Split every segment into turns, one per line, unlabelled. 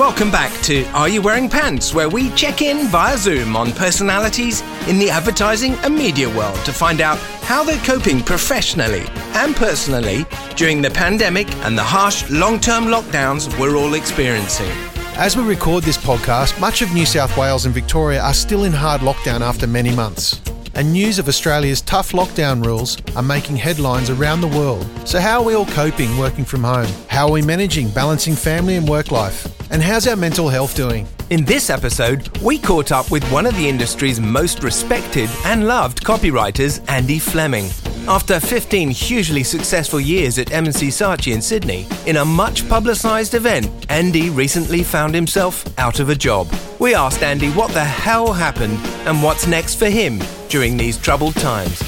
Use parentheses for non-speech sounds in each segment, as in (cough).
Welcome back to Are You Wearing Pants, where we check in via Zoom on personalities in the advertising and media world to find out how they're coping professionally and personally during the pandemic and the harsh long term lockdowns we're all experiencing.
As we record this podcast, much of New South Wales and Victoria are still in hard lockdown after many months. And news of Australia's tough lockdown rules are making headlines around the world. So, how are we all coping working from home? How are we managing balancing family and work life? And how's our mental health doing?
In this episode, we caught up with one of the industry's most respected and loved copywriters, Andy Flemming. After 15 hugely successful years at M&C Saatchi in Sydney, in a much publicised event, Andy recently found himself out of a job. We asked Andy what the hell happened and what's next for him during these troubled times.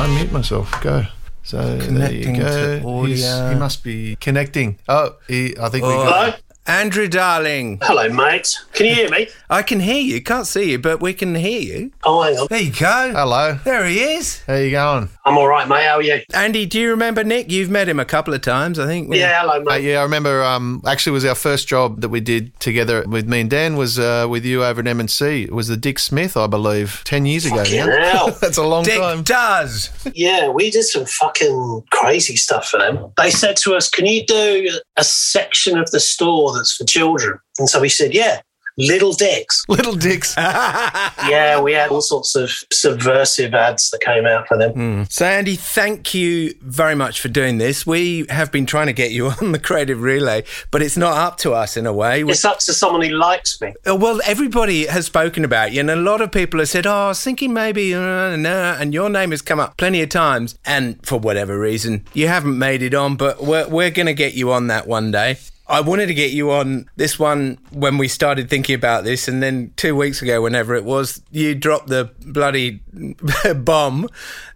Unmute myself. Go. So
Connecting
there you
to
go. He's-
audio.
he must be connecting. Oh, he, I think we
Oh.
got.
Hello?
Andrew, darling,
Hello, mate. Can you hear me?
I can hear you. Can't see you, but we can hear you.
Oh, hang on.
There you go.
Hello.
There he is.
How you going?
I'm all right, mate. How are you?
Andy, do you remember Nick? You've met him a couple of times, I think.
Yeah, hello,
Uh,
mate.
yeah, I remember. Um, actually, it was our first job that we did together with me and Dan was uh, with you over at M&C. It was the Dick Smith, I believe, ten years ago.
Fucking
now.
hell. (laughs)
That's a long
Dick
time.
does.
Yeah, we did some fucking crazy stuff for them. They said to us, Can you do a section of the store that's for children? And so we said, Yeah, little dicks. (laughs)
Little Dicks. (laughs)
yeah, we had all sorts of subversive ads that came out for them. Hmm.
So, Andy, thank you very much for doing this. We have been trying to get you (laughs) on the creative relay, but it's not up to us in a way.
It's up to someone who likes me.
Oh, well, everybody has spoken about you, and a lot of people have said, "Oh, I was thinking maybe," uh, no, uh, and your name has come up plenty of times. And for whatever reason, you haven't made it on, but we're we're going to get you on that one day. I wanted to get you on this one when we started thinking about this, and then two weeks ago, whenever it was, you dropped the bloody (laughs) bomb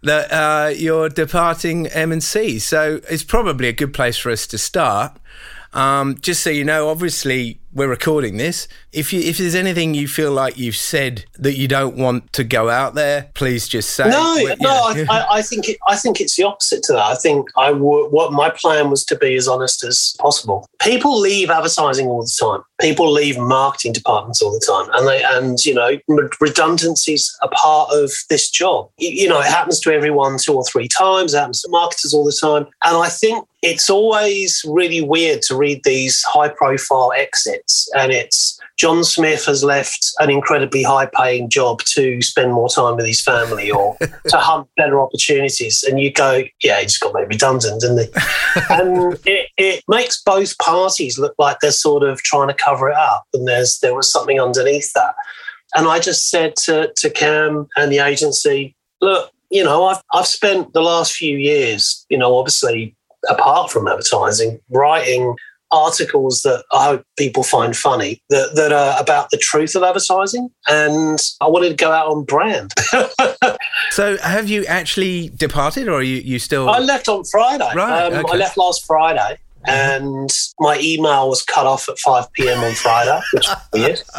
that uh, you're departing M&C. So it's probably a good place for us to start. Um, just so you know, obviously we're recording this. If you if there's anything you feel like you've said that you don't want to go out there, please just say.
No, no. I, I, I think it, I think it's the opposite to that. I think I w- what my plan was to be as honest as possible. People leave advertising all the time. People leave marketing departments all the time, and they and you know re- redundancies are part of this job. You, you know, it happens to everyone two or three times. It happens to marketers all the time, and I think it's always really weird to read these high-profile exits, and it's John Smith has left an incredibly high paying job to spend more time with his family or (laughs) to hunt better opportunities. And you go, yeah, he just got made redundant, didn't he? (laughs) and it, it makes both parties look like they're sort of trying to cover it up. And there's there was something underneath that. And I just said to, to Cam and the agency, look, you know, I've, I've spent the last few years, you know, obviously apart from advertising, writing articles that I hope people find funny that, that are about the truth of advertising. And I wanted to go out on brand. (laughs)
So have you actually departed, or are you you still?
I left on Friday.
Right,
Um,
okay.
I left last Friday. And my email was cut off at 5 p.m. on Friday, which is weird. (laughs)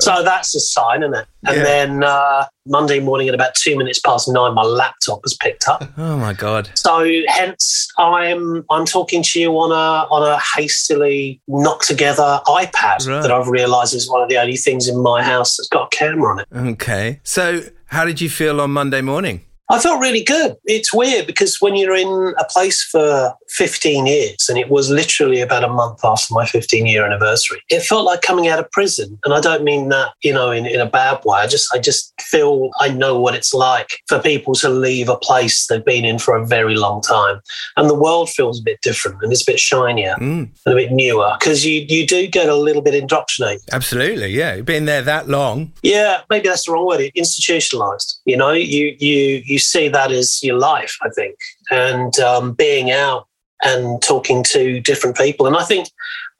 So that's a sign, isn't it? And
Yeah.
then uh, Monday morning at about two minutes past nine, my laptop was picked up. (laughs)
oh my god!
So hence I'm I'm talking to you on a on a hastily knocked together iPad
Right.
that I've realised is one of the only things in my house that's got a camera on it.
Okay. So how did you feel on Monday morning?
I felt really good. It's weird because when you're in a place for 15 years, and it was literally about a month after my 15 year anniversary, it felt like coming out of prison. And I don't mean that, you know, in, in a bad way. I just I just feel I know what it's like for people to leave a place they've been in for a very long time. And the world feels a bit different and it's a bit shinier
Mm,
and a bit newer because you, you do get a little bit indoctrinated.
absolutely. Yeah, you've been there that long.
Yeah, maybe that's the wrong word. Institutionalized. You know, you you you see that as your life. I think, and um, being out and talking to different people, and I think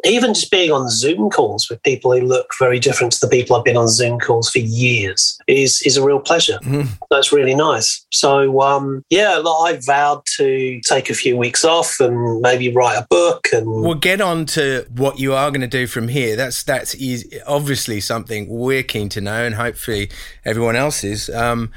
even just being on Zoom calls with people who look very different to the people I've been on Zoom calls for years is is a real pleasure.
Mhm.
That's really nice. So um, yeah, like, I vowed to take a few weeks off and maybe write a book and
We'll get on to what you are going to do from here. That's that's easy, obviously something we're keen to know, and hopefully everyone else is. Um,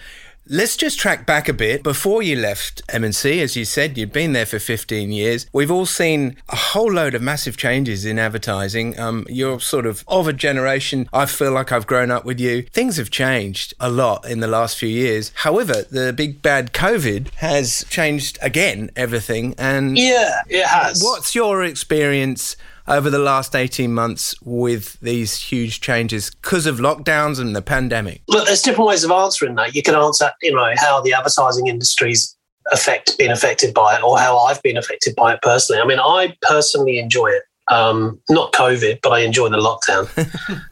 Let's just track back a bit. Before you left M&C, as you said, you'd been there for 15 years. We've all seen a whole load of massive changes in advertising. Um, you're sort of of a generation. I feel like I've grown up with you. Things have changed a lot in the last few years. However, the big bad COVID has changed again everything. And
yeah, it has.
What's your experience? Over the last 18 months with these huge changes because of lockdowns and the pandemic?
Look, there's different ways of answering that. You can answer, you know, how the advertising industry's affect been affected by it or how I've been affected by it personally. I mean, I personally enjoy it. Um, not COVID, but I enjoy the lockdown.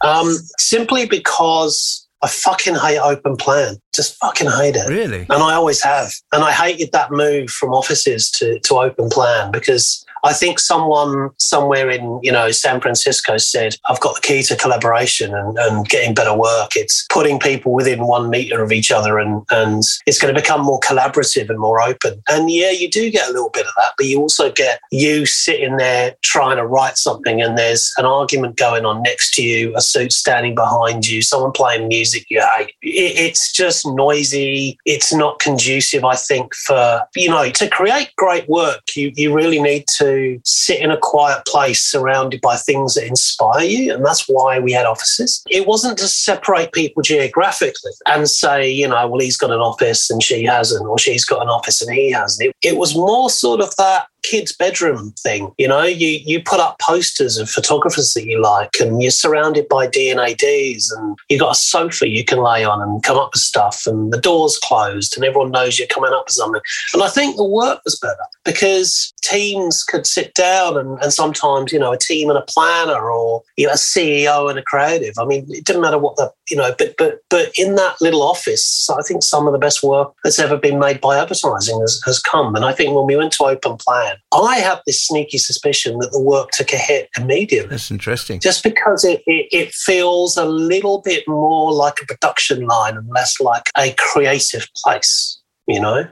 (laughs) um, simply because I fucking hate open plan. Just fucking hate it.
Really?
And I always have. And I hated that move from offices to, to open plan because I think someone somewhere in, you know, San Francisco said, I've got the key to collaboration and, and getting better work. It's putting people within one meter of each other and, and it's going to become more collaborative and more open. And yeah, you do get a little bit of that, but you also get you sitting there trying to write something and there's an argument going on next to you, a suit standing behind you, someone playing music you hate. It, it's just noisy. It's not conducive, I think, for, you know, to create great work, you, you really need to sit in a quiet place surrounded by things that inspire you. And that's why we had offices. It wasn't to separate people geographically and say, you know, well, he's got an office and she hasn't, or she's got an office and he hasn't. It, it was more sort of that kid's bedroom thing. You know, you, you put up posters of photographers that you like, and you're surrounded by D&ADs, and you've got a sofa you can lay on and come up with stuff, and the door's closed, and everyone knows you're coming up with something. And I think the work was better because teams could sit down, and, and sometimes, you know, a team and a planner, or you know, a CEO and a creative. I mean, it didn't matter what the, you know, but but but in that little office, I think some of the best work that's ever been made by advertising has, has come. And I think when we went to open plan, I have this sneaky suspicion that the work took a hit immediately.
That's interesting.
Just because it, it, it, feels a little bit more like a production line and less like a creative place, you know?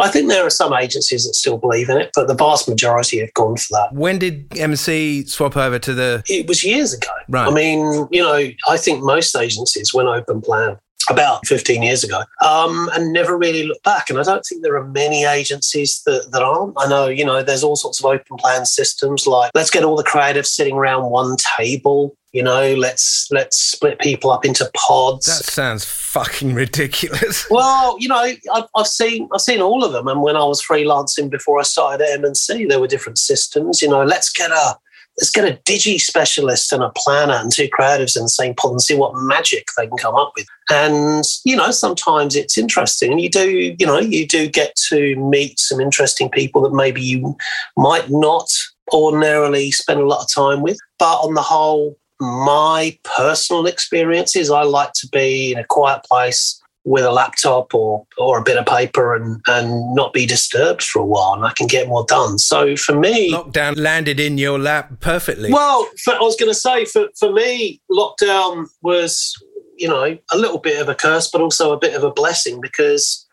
I think there are some agencies that still believe in it, but the vast majority have gone for that.
When did M&C swap over to the?
It was years ago.
Right.
I mean, you know, I think most agencies went open plan about 15 years ago um, and never really looked back. And I don't think there are many agencies that, that aren't. I know, you know, there's all sorts of open plan systems like let's get all the creatives sitting around one table. You know, let's let's split people up into pods.
That sounds fucking ridiculous. (laughs)
Well, you know, I've, I've seen I've seen all of them, and when I was freelancing before I started at M&C, there were different systems. You know, let's get a let's get a digi specialist and a planner and two creatives in same pod and see what magic they can come up with. And, you know, sometimes it's interesting. And you do, you know, you do get to meet some interesting people that maybe you might not ordinarily spend a lot of time with. But on the whole, my personal experiences, I like to be in a quiet place with a laptop or or a bit of paper and and not be disturbed for a while and I can get more done. So for me
lockdown landed in your lap perfectly.
Well, for, I was going to say for for me lockdown was you know a little bit of a curse but also a bit of a blessing because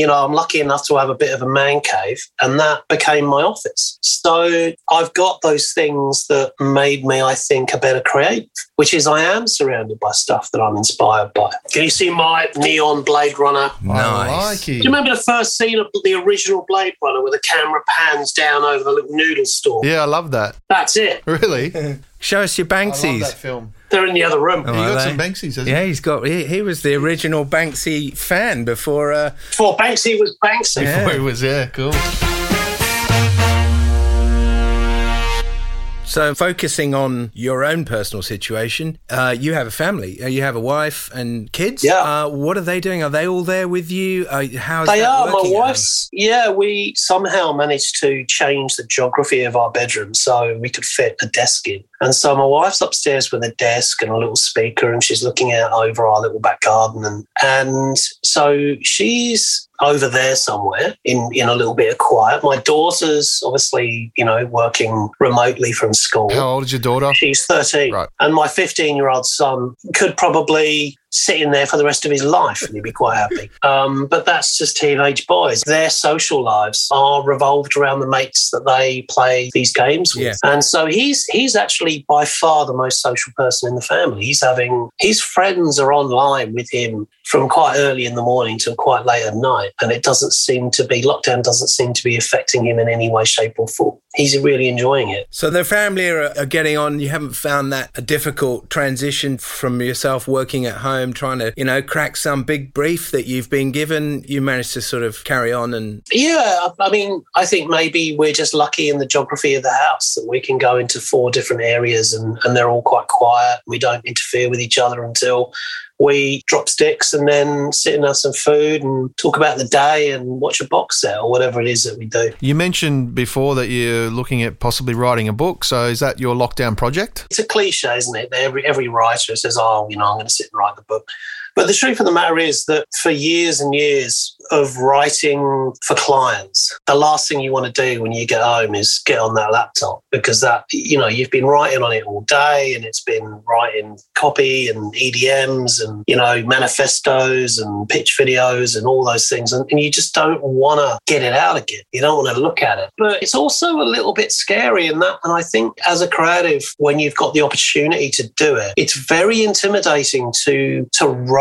you know, I'm lucky enough to have a bit of a man cave, and that became my office. So I've got those things that made me, I think, a better creative, which is I am surrounded by stuff that I'm inspired by. Can you see my neon Blade Runner?
Nice.
Do you remember the first scene of the original Blade Runner where the camera pans down over the little noodle store?
Yeah, I love that.
That's it. (laughs)
Really?
Show us your Banksies.
I love that film.
They're in the other room.
Oh, you got some Banksies, hasn't
Yeah, he's got. He, he, was the original Banksy fan before. Uh,
before Banksy was Banksy.
Before he was, yeah, cool.
So, focusing on your own personal situation, uh, you have a family. Uh, you have a wife and kids.
Yeah.
Uh, what are they doing? Are they all there with you? Uh, how's
they are. My
working?
wife's. Yeah, we somehow managed to change the geography of our bedroom so we could fit a desk in. And so my wife's upstairs with a desk and a little speaker, and she's looking out over our little back garden. And and so she's over there somewhere in, in a little bit of quiet. My daughter's obviously, you know, working remotely from school.
How old is your daughter?
She's 13.
Right.
And my 15 year old son could probably sitting there for the rest of his life and he'd be quite happy. Um, but that's just teenage boys. Their social lives are revolved around the mates that they play these games with.
Yeah.
And so he's he's actually by far the most social person in the family. He's having his friends are online with him from quite early in the morning till quite late at night. And it doesn't seem to be lockdown doesn't seem to be affecting him in any way, shape, or form. He's really enjoying it.
So the family are, are getting on. You haven't found that a difficult transition from yourself working at home, trying to, you know, crack some big brief that you've been given. You managed to sort of carry on and
Yeah, I mean, I think maybe we're just lucky in the geography of the house that we can go into four different areas and, and they're all quite quiet. We don't interfere with each other until we drop sticks and then sit and have some food and talk about the day and watch a box set or whatever it is that we do.
You mentioned before that you're looking at possibly writing a book. So is that your lockdown project?
It's a cliche, isn't it? Every every writer says, "Oh, you know, I'm going to sit and write the book." But the truth of the matter is that for years and years of writing for clients, the last thing you want to do when you get home is get on that laptop because that, you know, you've been writing on it all day and it's been writing copy and EDMs and, you know, manifestos and pitch videos and all those things. And, and you just don't want to get it out again. You don't want to look at it. But it's also a little bit scary in that. And I think as a creative, when you've got the opportunity to do it, it's very intimidating to, to write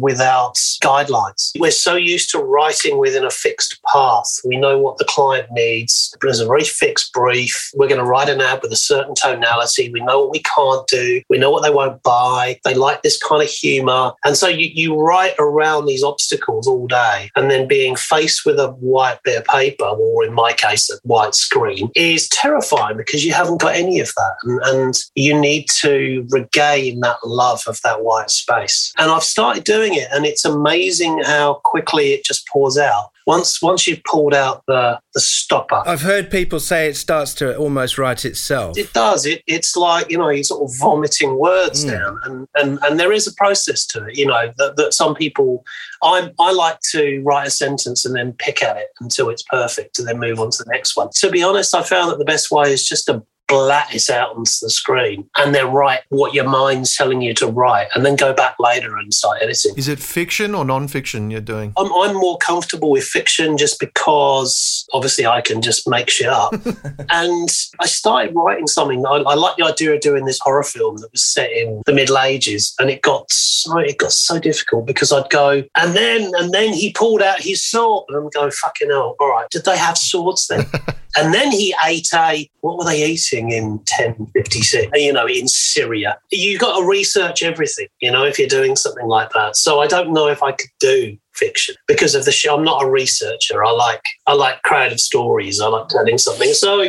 without guidelines. We're so used to writing within a fixed path. We know what the client needs. There's a very fixed brief. We're going to write an ad with a certain tonality. We know what we can't do. We know what they won't buy. They like this kind of humor. And so you, you write around these obstacles all day. And then being faced with a white bit of paper, or in my case, a white screen, is terrifying because you haven't got any of that. And, and you need to regain that love of that white space. And I've started doing it, and it's amazing how quickly it just pours out. Once once you've pulled out the, the stopper,
I've heard people say it starts to almost write itself.
it does. It it's like you know you're sort of vomiting words
Mm.
down, and, and and there is a process to it. You know that, that some people, I I like to write a sentence and then pick at it until it's perfect, and then move on to the next one. To be honest, I found that the best way is just to it out onto the screen and then write what your mind's telling you to write, and then go back later and start editing.
Is it fiction or non-fiction you're doing?
I'm, I'm more comfortable with fiction just because obviously I can just make shit up. (laughs) and I started writing something. I, I like the idea of doing this horror film that was set in the Middle Ages, and it got so it got so difficult because I'd go and then and then he pulled out his sword, and I'm going fucking hell. All right, did they have swords then? (laughs) And then he ate a, what were they eating in 1056? You know, in Syria. You've got to research everything, you know, if you're doing something like that. So I don't know if I could do fiction because of the show. I'm not a researcher. I like, I like creative stories. I like telling something. So,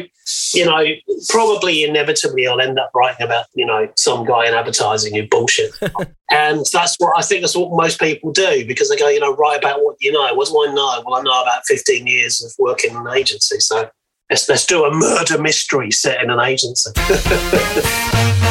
you know, probably inevitably I'll end up writing about, you know, some guy in advertising who bullshit. (laughs) and that's what I think that's what most people do because they go, you know, write about what you know. What do I know? Well, I know about 15 years of working in an agency. So let's, let's do a murder mystery set in an agency. (laughs)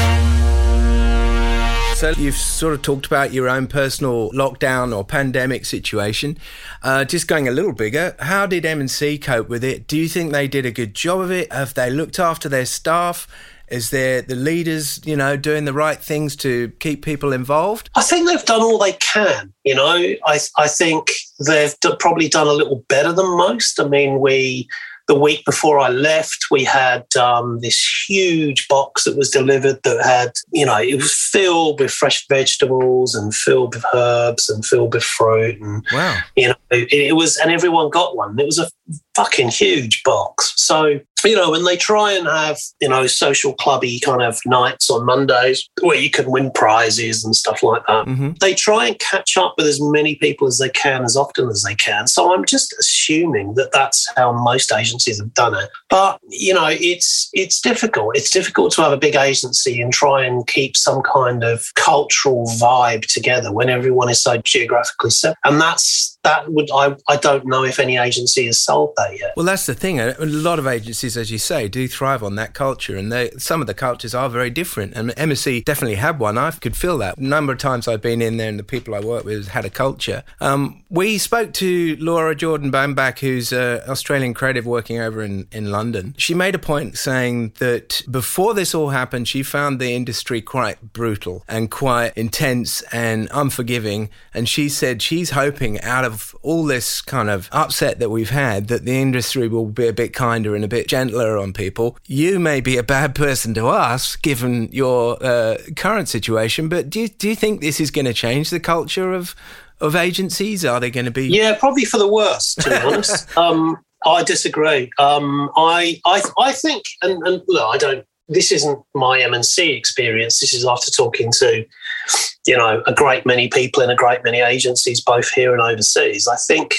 So you've sort of talked about your own personal lockdown or pandemic situation. Uh, just going a little bigger, how did M&C cope with it? Do you think they did a good job of it? Have they looked after their staff? Is there the leaders, you know, doing the right things to keep people involved?
I think they've done all they can. You know, I I think they've d- probably done a little better than most. I mean, we the week before I left, we had um, this huge box that was delivered that had, you know, it was filled with fresh vegetables and filled with herbs and filled with fruit and
Wow.
you know it, it was and everyone got one it was a fucking huge box. So you know when they try and have you know social clubby kind of nights on mondays where you can win prizes and stuff like that
hmm
they try and catch up with as many people as they can as often as they can. So i'm just assuming that that's how most agencies have done it. But you know it's it's difficult. It's difficult to have a big agency and try and keep some kind of cultural vibe together when everyone is so geographically separate and that's that would I, I don't know if any agency has solved that yet.
Well, that's the thing. A lot of agencies, as you say, do thrive on that culture, and they, some of the cultures are very different. And M&C definitely had one. I could feel that. A number of times I've been in there, and the people I work with had a culture. Um, we spoke to Laura Jordan Bambach, who's an Australian creative working over in, in London. She made a point saying that before this all happened, she found the industry quite brutal and quite intense and unforgiving. And she said she's hoping out of all this kind of upset that we've had that the industry will be a bit kinder and a bit gentler on people. You may be a bad person to us given your uh, current situation, but do you, do you think this is going to change the culture of of agencies? Are they going to be?
Yeah, probably for the worse. To be honest, (laughs) um, I disagree. Um, I, I, I think, and, and look, I don't. This isn't my M&C experience. This is after talking to, you know, a great many people in a great many agencies, both here and overseas. I think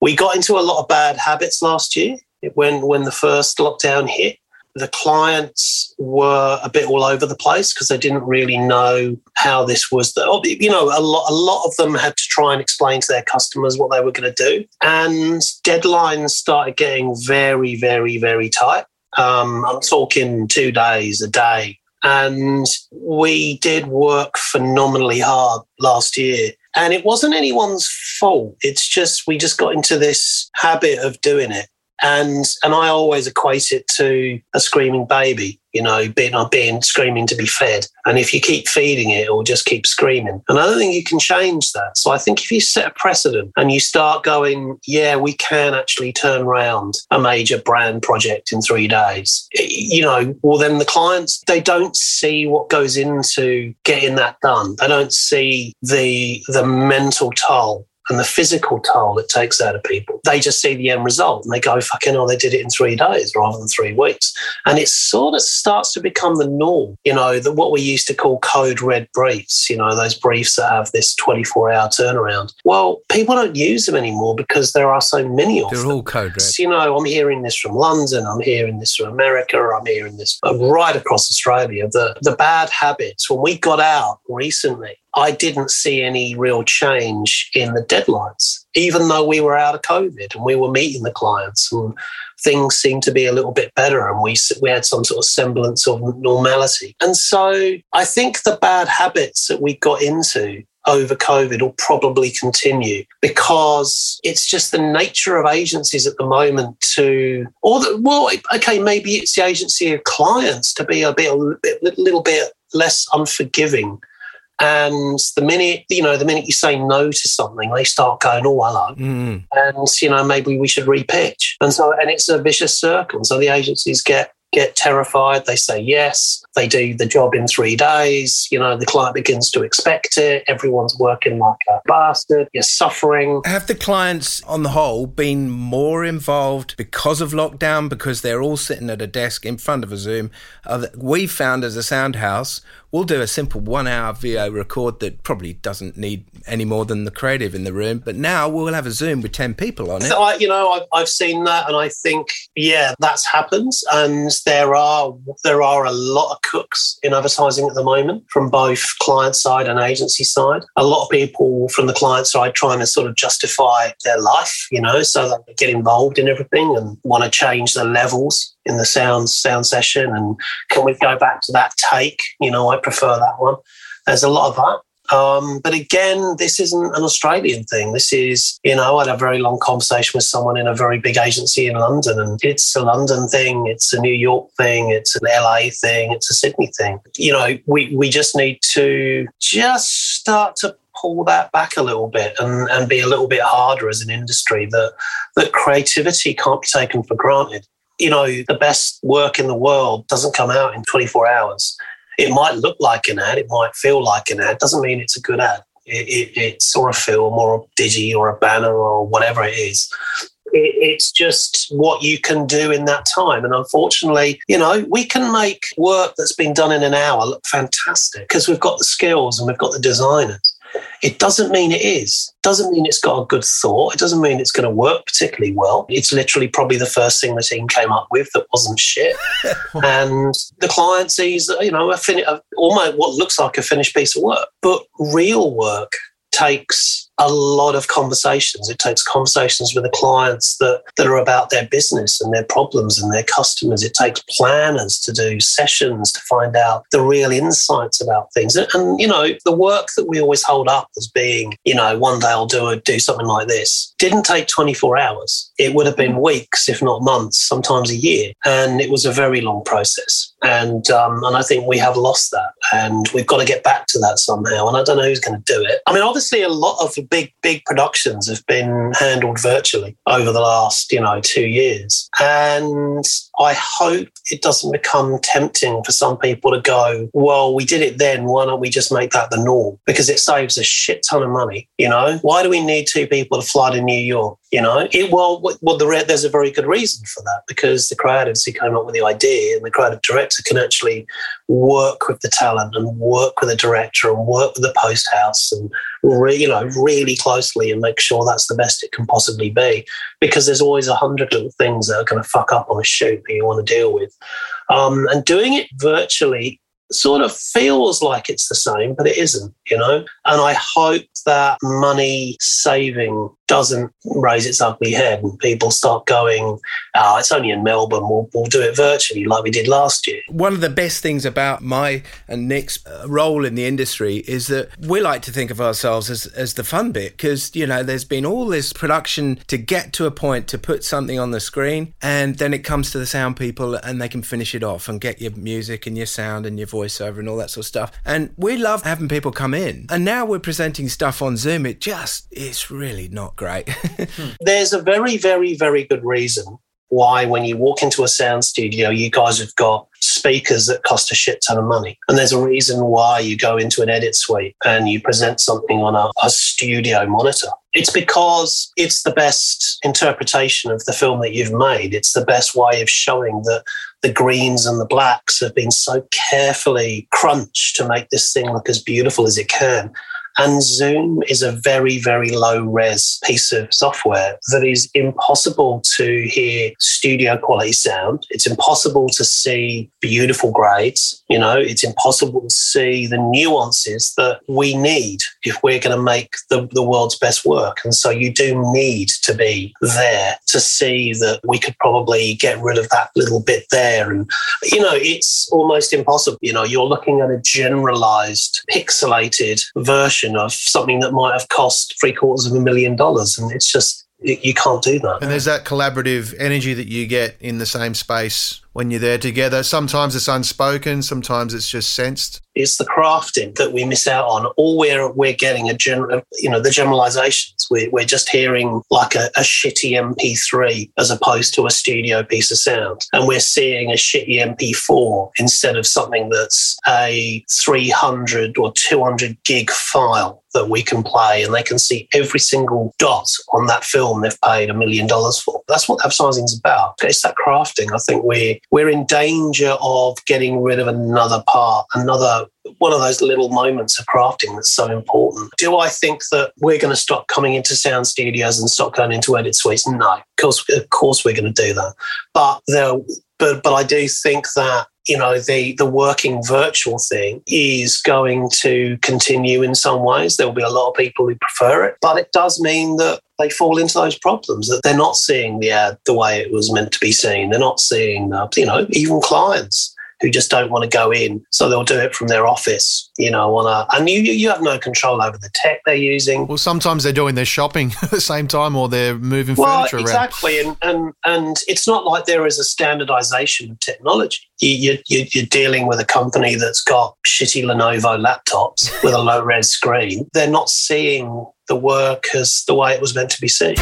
we got into a lot of bad habits last year when when the first lockdown hit the clients were a bit all over the place because they didn't really know how this was. The, oh, you know, a lot, a lot of them had to try and explain to their customers what they were going to do. And deadlines started getting very, very, very tight. Um, I'm talking two days a day. And we did work phenomenally hard last year. And it wasn't anyone's fault. It's just, we just got into this habit of doing it and and I always equate it to a screaming baby, you know, being uh, being screaming to be fed. And if you keep feeding it, it will just keep screaming. And I don't think you can change that. So I think if you set a precedent and you start going, yeah, we can actually turn around a major brand project in three days, you know, well then the clients they don't see what goes into getting that done. They don't see the the mental toll and the physical toll it takes out of people. They just see the end result and they go, fucking hell, they did it in three days rather than three weeks. And it sort of starts to become the norm, you know, that what we used to call code red briefs, you know, those briefs that have this 24 hour turnaround. Well, people don't use them anymore because there are so many of them.
They're all code red.
You know, I'm hearing this from London, I'm hearing this from America, I'm hearing this uh, right across Australia. The, the bad habits, when we got out recently, I didn't see any real change in the deadlines, even though we were out of COVID and we were meeting the clients and things seemed to be a little bit better and we, we had some sort of semblance of normality. And so I think the bad habits that we got into over COVID will probably continue because it's just the nature of agencies at the moment to, or the, well, okay, maybe it's the agency of clients to be a bit, a little bit less unforgiving and the minute, you know, the minute you say no to something, they start going, oh, hello.
Mm.
And, you know, maybe we should repitch. And so, and it's a vicious circle. So the agencies get get terrified. They say yes. They do the job in three days. You know, the client begins to expect it. Everyone's working like a bastard. You're suffering.
Have the clients, on the whole, been more involved because of lockdown, because they're all sitting at a desk in front of a Zoom? Uh, we found as a sound house, we'll do a simple one hour VO record that probably doesn't need any more than the creative in the room. But now we'll have a Zoom with 10 people on it.
So I, you know, I've, I've seen that and I think, yeah, that's happened. And there are, there are a lot of cooks in advertising at the moment from both client side and agency side. A lot of people from the client side trying to sort of justify their life, you know, so that they get involved in everything and want to change the levels in the sound sound session and can we go back to that take you know i prefer that one there's a lot of that um, but again, this isn't an Australian thing. This is, you know, I had a very long conversation with someone in a very big agency in London, and it's a London thing, it's a New York thing, it's an LA thing, it's a Sydney thing. You know, we, we just need to just start to pull that back a little bit and, and be a little bit harder as an industry that that creativity can't be taken for granted. You know, the best work in the world doesn't come out in 24 hours it might look like an ad, it might feel like an ad, doesn't mean it's a good ad. It, it, it's or a film or a digi or a banner or whatever it is. It, it's just what you can do in that time. And unfortunately, you know, we can make work that's been done in an hour look fantastic because we've got the skills and we've got the designers. It doesn't mean it is. Doesn't mean it's got a good thought. It doesn't mean it's going to work particularly well. It's literally probably the first thing the team came up with that wasn't shit. (laughs) and the client sees, you know, a fin- a, almost what looks like a finished piece of work. But real work takes a lot of conversations. It takes conversations with the clients that, that are about their business and their problems and their customers. It takes planners to do sessions to find out the real insights about things. And, and you know, the work that we always hold up as being, you know, one day I'll do a, do something like this didn't take 24 hours. It would have been weeks, if not months, sometimes a year. And it was a very long process. And um, and I think we have lost that, and we've got to get back to that somehow. And I don't know who's going to do it. I mean, obviously, a lot of big big productions have been handled virtually over the last you know two years, and I hope it doesn't become tempting for some people to go, well, we did it then. Why don't we just make that the norm? Because it saves a shit ton of money. You know, why do we need two people to fly to New York? You know, it, well, well, the, there's a very good reason for that because the creatives who came up with the idea and the creative director can actually work with the talent and work with the director and work with the post house and re, you know really closely and make sure that's the best it can possibly be because there's always a hundred little things that are going to fuck up on a shoot that you want to deal with. Um, and doing it virtually sort of feels like it's the same, but it isn't, you know? And I hope that money saving doesn't raise its ugly head and people start going, oh, it's only in Melbourne, we'll, we'll do it virtually like we did last year.
One of the best things about my and Nick's uh, role in the industry is that we like to think of ourselves as, as the fun bit because, you know, there's been all this production to get to a point to put something on the screen and then it comes to the sound people and they can finish it off and get your music and your sound and your voiceover and all that sort of stuff. And we love having people come in. And now we're presenting stuff on Zoom. It just, it's really not great. (laughs)
There's a very, very, very good reason why, when you walk into a sound studio, you guys have got speakers that cost a shit ton of money. And there's a reason why you go into an edit suite and you present something on a, a studio monitor. It's because it's the best interpretation of the film that you've made. It's the best way of showing that the greens and the blacks have been so carefully crunched to make this thing look as beautiful as it can. And Zoom is a very, very low res piece of software that is impossible to hear studio quality sound. It's impossible to see beautiful grades. You know, it's impossible to see the nuances that we need if we're going to make the, the world's best work. And so you do need to be there to see that we could probably get rid of that little bit there. And, you know, it's almost impossible. You know, you're looking at a generalized, pixelated version version of something that might have cost three quarters of a million dollars. And it's just, you can't do that.
And there's that collaborative energy that you get in the same space when you're there together. Sometimes it's unspoken, sometimes it's just sensed.
It's the crafting that we miss out on. All we're we're getting a general, you know, the generalizations. We're, we're just hearing like a, a shitty MP3 as opposed to a studio piece of sound, and we're seeing a shitty MP4 instead of something that's a 300 or 200 gig file that we can play and they can see every single dot on that film they've paid a million dollars for. That's what advertising is about. It's that crafting. I think we we're in danger of getting rid of another part, another one of those little moments of crafting that's so important. Do I think that we're going to stop coming into sound studios and stop going into edit suites? No, of course, of course we're going to do that. But there, but but I do think that you know the the working virtual thing is going to continue in some ways. There will be a lot of people who prefer it but it does mean that they fall into those problems that they're not seeing the ad the way it was meant to be seen. They're not seeing uh, you know even clients who just don't want to go in. So they'll do it from their office, you know, on a, and you, you have no control over the tech they're using.
Well, sometimes they're doing their shopping (laughs) at the same time or they're moving
well,
furniture
exactly.
around.
And, and, and it's not like there is a standardization of technology. You, you, you're dealing with a company that's got shitty Lenovo laptops (laughs) with a low res screen. They're not seeing the work as the way it was meant to be seen.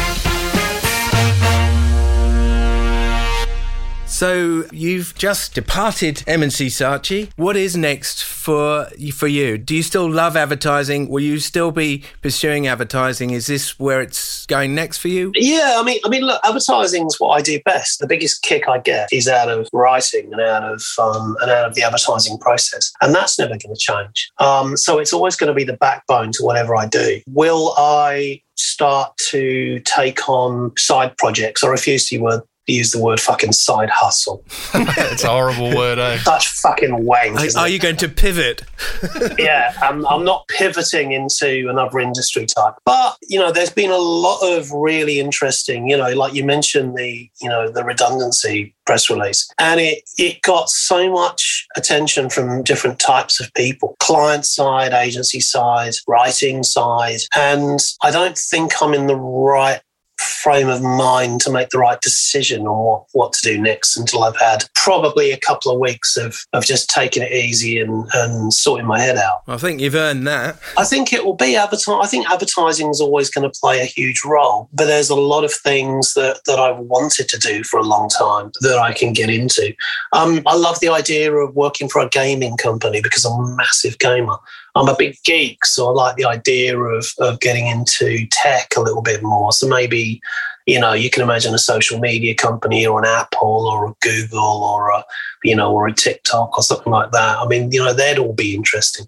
So you've just departed M&C Saatchi. What is next for for you? Do you still love advertising? Will you still be pursuing advertising? Is this where it's going next for you?
Yeah, I mean, I mean, look, advertising is what I do best. The biggest kick I get is out of writing and out of um, and out of the advertising process, and that's never going to change. Um, so it's always going to be the backbone to whatever I do. Will I start to take on side projects. I refuse to use use the word fucking side hustle. (laughs)
it's a horrible word, eh?
Such fucking wank.
Are, are you going to pivot? (laughs)
yeah, I'm, I'm not pivoting into another industry type. But, you know, there's been a lot of really interesting, you know, like you mentioned the, you know, the redundancy press release. And it, it got so much attention from different types of people client side, agency side, writing side. And I don't think I'm in the right frame of mind to make the right decision on what, what to do next until I've had probably a couple of weeks of, of just taking it easy and, and sorting my head out.
I think you've earned that.
I think it will be advertising. I think advertising is always going to play a huge role, but there's a lot of things that, that I've wanted to do for a long time that I can get into. Um, I love the idea of working for a gaming company because I'm a massive gamer. I'm a big geek, so I like the idea of, of getting into tech a little bit more. So maybe, you know, you can imagine a social media company or an Apple or a Google or a, you know, or a TikTok or something like that. I mean, you know, they'd all be interesting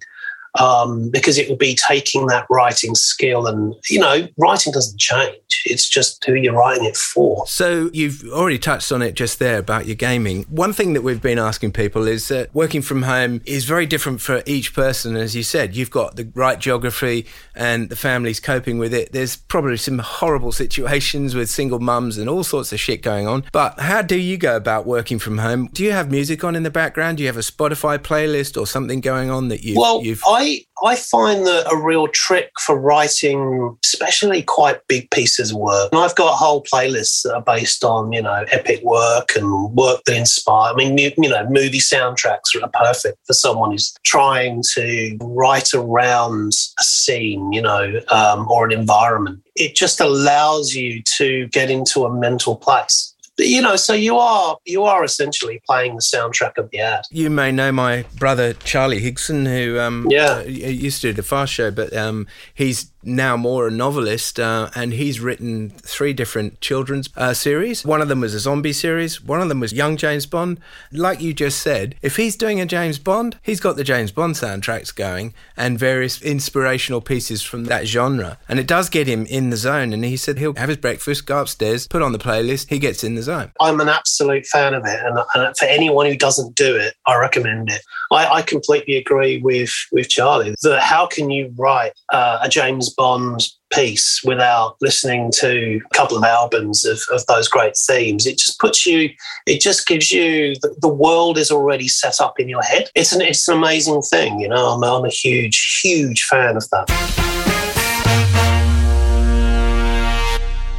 um, because it will be taking that writing skill and you know writing doesn't change. It's just who you're writing it for.
So you've already touched on it just there about your gaming. One thing that we've been asking people is that working from home is very different for each person. As you said you've got the right geography and the family's coping with it. There's probably some horrible situations with single mums and all sorts of shit going on. But how do you go about working from home? Do you have music on in the background? Do you have a spotify playlist or something going on that you,
well,
you've
I I I find that a real trick for writing, especially quite big pieces of work. And I've got whole playlists that are based on you know epic work and work that inspire. I mean, you, you know, movie soundtracks are perfect for someone who's trying to write around a scene, you know, um, or an environment. It just allows you to get into a mental place you know, so you are you are essentially playing the soundtrack of the ad.
You may know my brother Charlie Higson, who um,
yeah
uh, used to do the Fast Show, but um, he's now more a novelist, uh, and he's written three different children's uh, series. One of them was a zombie series. One of them was Young James Bond. Like you just said, if he's doing a James Bond, he's got the James Bond soundtracks going and various inspirational pieces from that genre, and it does get him in the zone. And he said he'll have his breakfast, go upstairs, put on the playlist, he gets in the zone.
I'm an absolute fan of it, and, and for anyone who doesn't do it, I recommend it. I, I completely agree with with Charlie that how can you write uh, a James Bond piece without listening to a couple of albums of, of those great themes. It just puts you, it just gives you, the, the world is already set up in your head. It's an, it's an amazing thing, you know. I'm, I'm a huge, huge fan of that.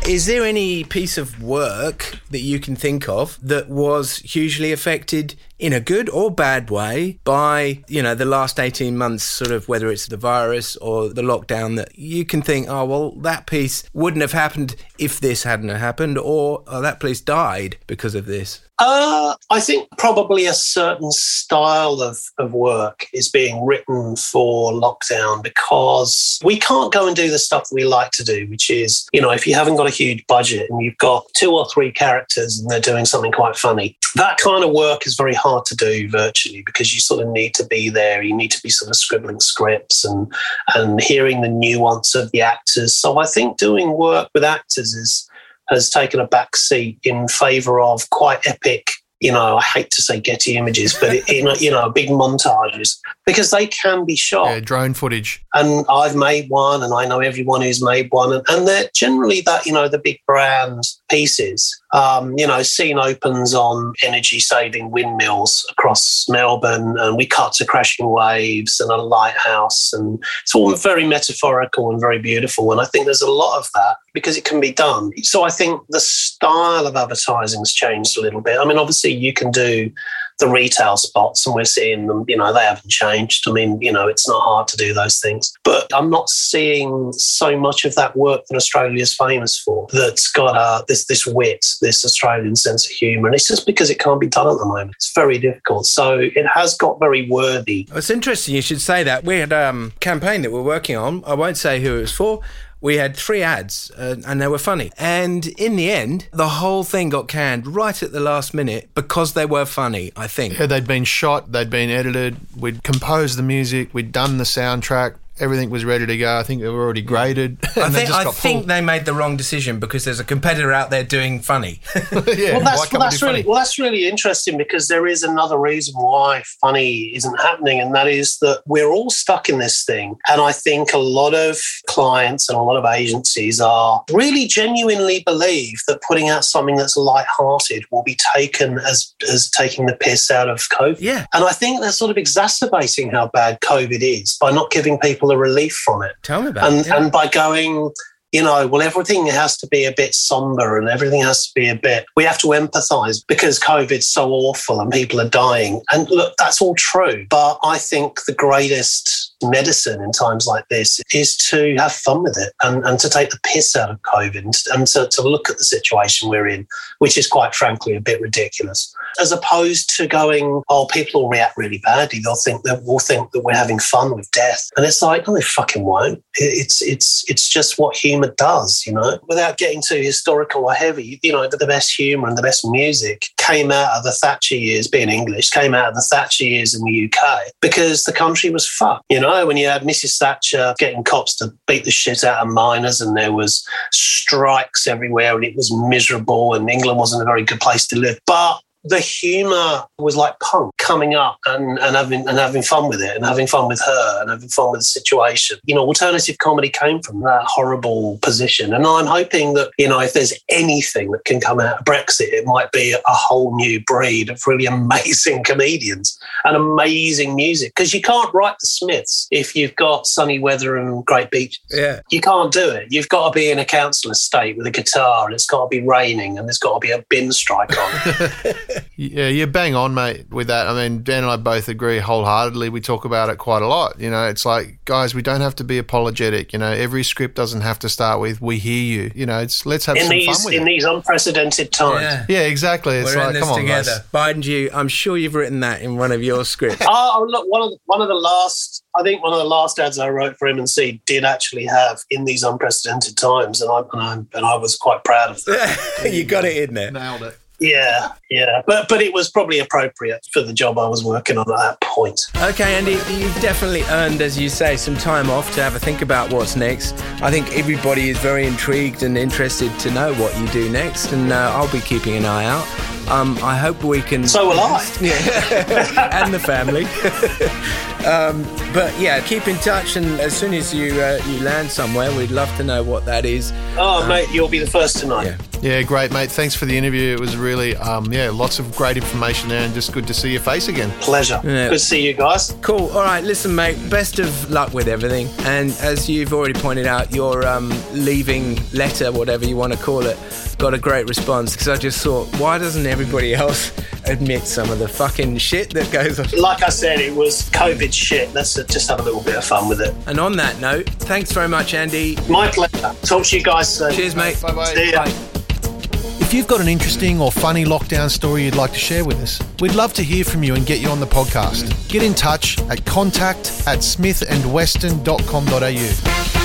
Is there any piece of work that you can think of that was hugely affected in a good or bad way by, you know, the last 18 months, sort of whether it's the virus or the lockdown, that you can think, oh, well, that piece wouldn't have happened if this hadn't happened, or oh, that piece died because of this?
Uh, I think probably a certain style of, of work is being written for lockdown because we can't go and do the stuff we like to do, which is, you know, if you haven't got a huge budget and you've got two or three characters and they're doing something quite funny, that kind of work is very hard to do virtually because you sort of need to be there. You need to be sort of scribbling scripts and, and hearing the nuance of the actors. So I think doing work with actors is has taken a back seat in favour of quite epic you know, I hate to say Getty images, but it, you know, big montages because they can be shot.
Yeah, drone footage.
And I've made one, and I know everyone who's made one, and, and they're generally that you know the big brand pieces. Um, you know, scene opens on energy saving windmills across Melbourne, and we cut to crashing waves and a lighthouse, and it's all very metaphorical and very beautiful. And I think there's a lot of that because it can be done. So I think the style of advertising has changed a little bit. I mean, obviously, you can do the retail spots and we're seeing them, you know, they haven't changed. I mean, you know, it's not hard to do those things. But I'm not seeing so much of that work that Australia is famous for that's got uh, this this wit, this Australian sense of humour. And it's just because it can't be done at the moment. It's very difficult. So it has got very worthy.
It's interesting you should say that. We had a um, campaign that we're working on. I won't say who it was for we had three ads uh, and they were funny. And in the end, the whole thing got canned right at the last minute because they were funny, I think.
Yeah, they'd been shot, they'd been edited, we'd composed the music, we'd done the soundtrack, everything was ready to go. I think they were already graded. (laughs)
I
and they
think,
just
I think they made the wrong decision because there's a competitor out there doing funny. (laughs) (laughs)
yeah,
well, that's, well, that's really
funny?
well, that's really interesting because there is another reason why funny isn't happening, and that is that we're all stuck in this thing. And I think a lot of clients and a lot of agencies are really genuinely believe that putting out something that's light-hearted will be taken as as taking the piss out of COVID.
yeah,
And I think they're sort of exacerbating how bad COVID is by not giving people a relief from it
tell me about
and
it. yeah.
and by going you know well everything has to be a bit somber and everything has to be a bit we have to empathize because covid's so awful and people are dying. And look that's all true. But i think the greatest medicine in times like this is to have fun with it and, and to take the piss out of covid and, to, to look at the situation we're in which is quite frankly a bit ridiculous as opposed to going oh people will react really badly. They'll think that we'll think that we're having fun with death. And it's like no they fucking won't. It's it's it's just what humor does you know without getting too historical or heavy you know the, best humor and the best music came out of the thatcher years being english came out of the thatcher years in the uk because the country was fucked you know. When you had mrs thatcher getting cops to beat the shit out of miners and there was strikes everywhere and it was miserable and england wasn't a very good place to live. But the humor was like punk coming up and, and having and having fun with it and having fun with her and having fun with the situation. You know, alternative comedy came from that horrible position. And I'm hoping that, you know, if there's anything that can come out of Brexit, it might be a whole new breed of really (laughs) amazing comedians and amazing music. Because you can't write the Smiths if you've got sunny weather and great beaches.
yeah.
You can't do it. You've got to be in a council estate with a guitar and it's got to be raining and there's got to be a bin strike on. (laughs)
Yeah, you're bang on, mate, with that. I mean, Dan and I both agree wholeheartedly. We talk about it quite a lot. You know, it's like, guys, we don't have to be apologetic. You know, every script doesn't have to start with "We hear you." You know, it's let's have
in
some
these
fun with
in
it.
these unprecedented times.
Yeah.
yeah, exactly. It's
We're
like,
in this
come on,
together.
guys.
Biden, you, I'm sure you've written that in one of your scripts. (laughs)
Oh, look, one of the, one of the last, I think one of the last ads I wrote for M&C did actually have in these unprecedented times, and I and I, and I was quite proud of that. (laughs)
you got it in there.
Nailed it.
Yeah, yeah, but but it was probably appropriate for the job I was working on at that point.
Okay, Andy, you've definitely earned, as you say, some time off to have a think about what's next. I think everybody is very intrigued and interested to know what you do next, and uh, I'll be keeping an eye out. Um, I hope we can.
So will I. (laughs)
Yeah, (laughs) and the family. (laughs) um, but yeah, keep in touch, and as soon as you uh, you land somewhere, we'd love to know what that is.
Oh, mate, you'll be the first to know.
Yeah.
Yeah, great, mate. Thanks for the interview. It was really, um, yeah, lots of great information there, and just good to see your face again.
Pleasure.
Yeah.
Good to see you guys.
Cool. All right. Listen, mate. Best of luck with everything. And as you've already pointed out, your um, leaving letter, whatever you want to call it, got a great response. Because I just thought, why doesn't everybody else (laughs) admit some of the fucking shit that goes on?
Like I said, it was COVID shit. Let's uh, just have a little bit of fun with it.
And on that note, thanks very much, Andy.
My pleasure. Talk to you guys soon.
Cheers, mate.
Bye-bye.
See ya.
Bye.
If you've got an interesting or funny lockdown story you'd like to share with us, we'd love to hear from you and get you on the podcast. Get in touch at contact at smithandweston.com.au.